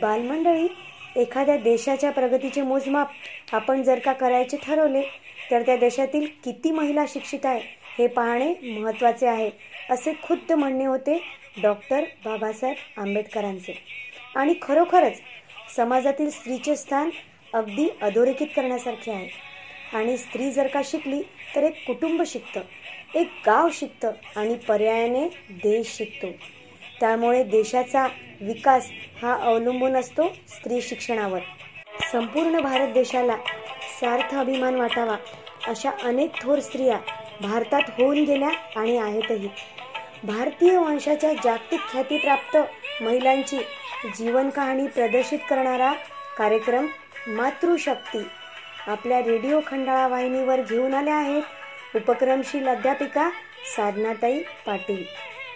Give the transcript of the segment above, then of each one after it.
बालमंडळी एखाद्या देशाच्या प्रगतीचे मोजमाप आपण जर का करायचे ठरवले तर त्या देशातील किती महिला शिक्षित आहे हे पाहणे महत्त्वाचे आहे असे खुद्द म्हणणे होते डॉक्टर बाबासाहेब आंबेडकरांचे. आणि खरोखरच समाजातील स्त्रीचे स्थान अगदी अधोरेखित करण्यासारखे आहे. आणि स्त्री जर का शिकली तर एक कुटुंब शिकतं एक गाव शिकतं आणि पर्यायाने देश शिकतो. त्यामुळे देशाचा विकास हा अवलंबून असतो स्त्री शिक्षणावर. संपूर्ण भारत देशाला सार्थ अभिमान वाटावा अशा अनेक थोर स्त्रिया भारतात होऊन गेल्या आणि आहेतही. भारतीय वंशाच्या जागतिक ख्यातीप्राप्त महिलांची जीवन कहाणी प्रदर्शित करणारा कार्यक्रम मातृशक्ती आपल्या रेडिओ खंडाळा वाहिनीवर घेऊन आल्या आहेत उपक्रमशील अध्यापिका साधनाताई पाटील.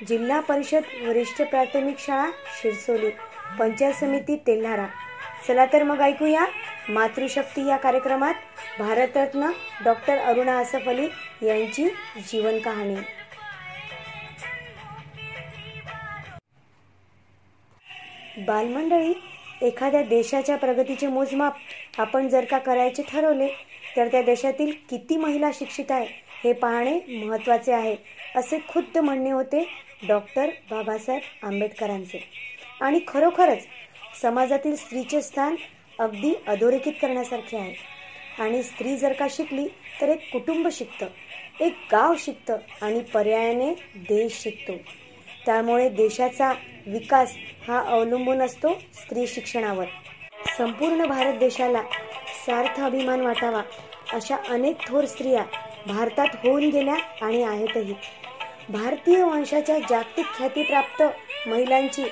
जिल्हा परिषद वरिष्ठ प्राथमिक शाळा शिरसोली पंचायत समिती तेल्हारा. चला तर मग ऐकूया मातृशक्ती या कार्यक्रमात भारतरत्न डॉक्टर अरुणा असफ अली यांची जीवन कहाणी बालमंडळी एखाद्या देशाच्या प्रगतीचे मोजमाप आपण जर का करायचे ठरवले तर त्या देशातील किती महिला शिक्षित आहे हे पाहणे महत्त्वाचे आहे असे खुद्द म्हणणे होते डॉक्टर बाबासाहेब आंबेडकरांचे. आणि खरोखरच समाजातील स्त्रीचे स्थान अगदी अधोरेखित करण्यासारखे आहे. आणि स्त्री जर का शिकली तर एक कुटुंब शिकतं एक गाव शिकतं आणि पर्यायाने देश शिकतो. त्यामुळे देशाचा विकास हा अवलंबून असतो स्त्री शिक्षणावर. संपूर्ण भारत देशाला सार्थ अभिमान वाटावा अशा अनेक थोर स्त्रिया भारतात होऊन गेल्या आणि आहेतही. भारतीय वंशाच्या जागतिक ख्यातीप्राप्त महिलांची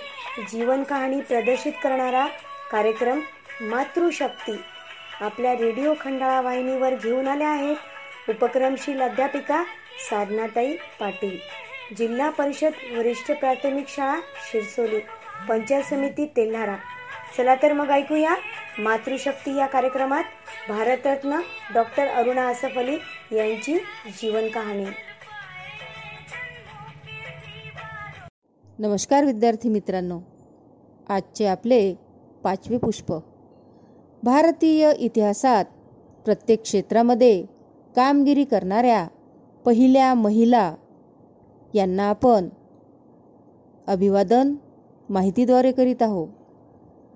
जीवन कहाणी प्रदर्शित करणारा कार्यक्रम मातृशक्ती. आपल्या रेडिओ खंडाळा वाहिनीवर घेऊन आल्या आहेत उपक्रमशील अध्यापिका साधनाताई पाटील. जिल्हा परिषद वरिष्ठ प्राथमिक शाळा शिरसोली पंचायत समिती तेल्हारा. चला तर मग ऐकूया मातृशक्ती या कार्यक्रमात भारतरत्न डॉक्टर अरुणा असफ अली यांची जीवन नमस्कार विद्यार्थी मित्रांनो. आजचे आपले पाचवे पुष्प. भारतीय इतिहासात प्रत्येक क्षेत्रामध्ये कामगिरी करणाऱ्या पहिल्या महिला यांना आपण अभिवादन माहितीद्वारे करीत आहोत.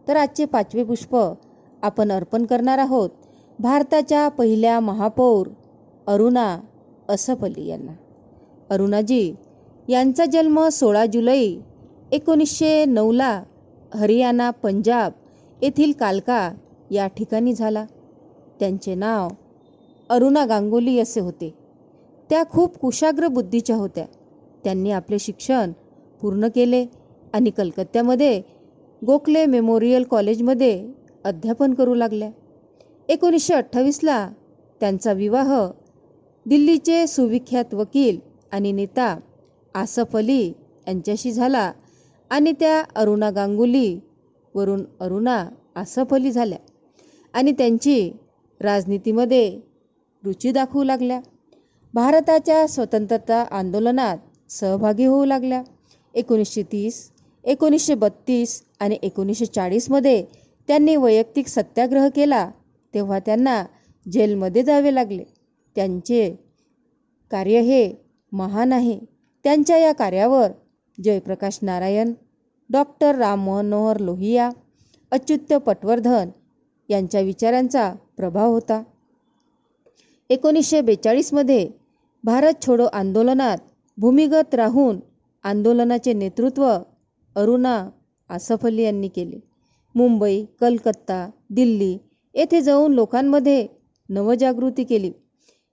तर आजचे पाचवे पुष्प आपण अर्पण करणार आहोत भारताच्या पहिल्या महापौर अरुणा असफली यांना. अरुणाजी यांचा जन्म सोळा जुलै एकोणीसशे नऊला हरियाणा पंजाब येथील कालका या ठिकाणी झाला. त्यांचे नाव अरुणा गांगुली असे होते. त्या खूप कुशाग्र बुद्धीच्या होत्या. त्यांनी आपले शिक्षण पूर्ण केले आणि कलकत्त्यामध्ये गोखले मेमोरियल कॉलेजमध्ये अध्यापन करू लागल्या. एकोणीसशे अठ्ठावीसला त्यांचा विवाह दिल्लीचे सुविख्यात वकील आणि नेता आसफ अली यांच्याशी झाला आणि त्या अरुणा गांगुली वरून अरुणा आसफ अली झाल्या आणि त्यांची राजनीतीमध्ये रुची दाखवू लागल्या. भारताच्या स्वतंत्रता आंदोलनात सहभागी होऊ लागल्या. एकोणीसशे तीस एकोणीसशे बत्तीस आणि एकोणीसशे चाळीसमध्ये त्यांनी वैयक्तिक सत्याग्रह केला तेव्हा त्यांना जेलमध्ये जावे लागले. त्यांचे कार्य हे महान आहे. त्यांच्या या कार्यावर जयप्रकाश नारायण डॉक्टर राम मनोहर लोहिया अच्युत पटवर्धन यांच्या विचारांचा प्रभाव होता. एकोणीसशे बेचाळीसमध्ये भारत छोडो आंदोलनात भूमिगत राहून आंदोलनाचे नेतृत्व अरुणा आसफ अली यांनी केले. मुंबई कलकत्ता दिल्ली येथे जाऊन लोकांमध्ये नवजागृती केली.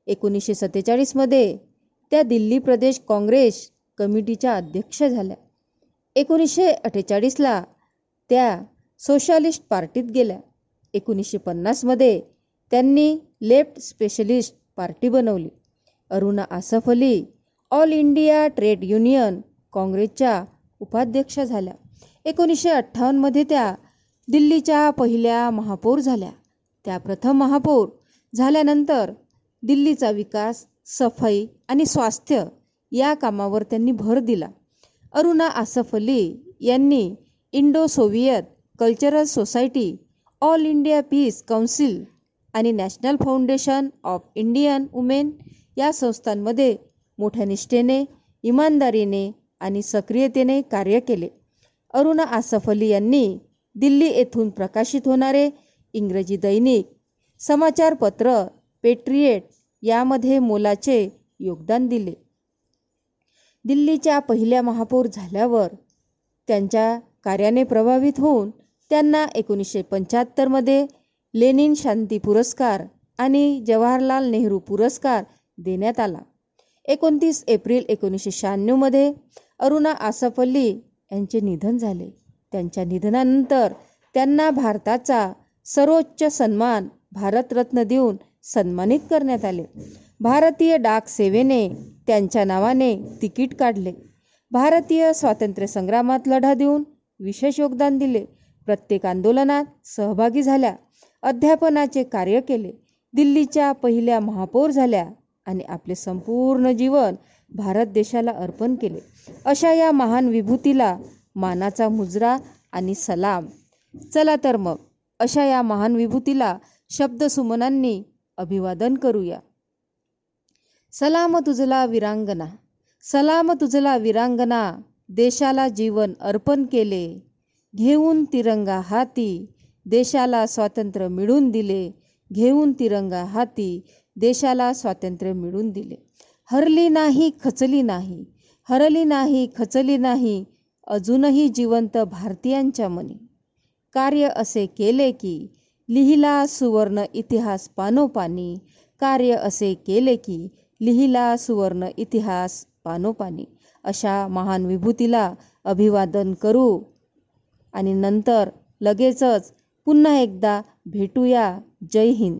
एकोणीसशे सत्तेचाळीसमध्ये त्या दिल्ली प्रदेश काँग्रेस कमिटीच्या अध्यक्ष झाल्या. एकोणीसशे अठ्ठेचाळीसला त्या सोशालिस्ट पार्टीत गेल्या. एकोणीसशे पन्नासमध्ये त्यांनी लेफ्ट स्पेशलिस्ट पार्टी बनवली. Aruna Asaf Ali all India trade union काँग्रेसच्या उपाध्यक्ष झाल्या. एकोणीसशे अठ्ठावन्नमध्ये त्या दिल्लीच्या पहिल्या महापौर झाल्या. त्या प्रथम महापौर झाल्यानंतर दिल्लीचा विकास सफाई आणि स्वास्थ्य या कामावर त्यांनी भर दिला. अरुणा आसफ अली यांनी Indo Soviet cultural society all India peace council आणि national foundation of Indian women या संस्थांमध्ये मोठ्या निष्ठेने इमानदारीने आणि सक्रियतेने कार्य केले. अरुणा आसफ अली यांनी दिल्ली येथून प्रकाशित होणारे इंग्रजी दैनिक समाचारपत्र पेट्रिएट यामध्ये मोलाचे योगदान दिले. दिल्लीच्या पहिल्या महापौर झाल्यावर त्यांच्या कार्याने प्रभावित होऊन त्यांना एकोणीसशे पंच्याहत्तरमध्ये लेनिन शांती पुरस्कार आणि जवाहरलाल नेहरू पुरस्कार देण्यात आला. एकोणतीस एप्रिल एकोणीसशे शहाण्णवमध्ये अरुणा आसफ अली यांचे निधन झाले. त्यांच्या निधनानंतर त्यांना भारताचा सर्वोच्च सन्मान भारतरत्न देऊन सन्मानित करण्यात आले. भारतीय डाक सेवेने त्यांच्या नावाने तिकीट काढले. भारतीय स्वातंत्र्य संग्रामात लढा देऊन विशेष योगदान दिले. प्रत्येक आंदोलनात सहभागी झाल्या. अध्यापनाचे कार्य केले. दिल्लीच्या पहिल्या महापौर झाल्या आणि आपले संपूर्ण जीवन भारत देशाला अर्पण केले. अशा या महान विभूतीला मानाचा मुजरा आणि सलाम. चला तर मग अशा या महान विभूतीला शब्दसुमनांनी अभिवादन करूया. सलाम तुझला विरांगना सलाम तुझला विरांगना देशाला जीवन अर्पण केले घेऊन तिरंगा हाती देशाला स्वातंत्र्य मिळवून दिले घेऊन तिरंगा हाती देशाला स्वातंत्र्य मिळवून दिले. हरली नाही खचली नाही हरली नाही खचली नाही अजूनही जिवंत भारतीयांच्या मनी. कार्य असे केले की लिहिला सुवर्ण इतिहास पानोपानी. कार्य असे केले की लिहिला सुवर्ण इतिहास पानोपानी. अशा महान विभूतीला अभिवादन करू. आणि नंतर लगेचच पुन्हा एकदा भेटूया. जय हिंद.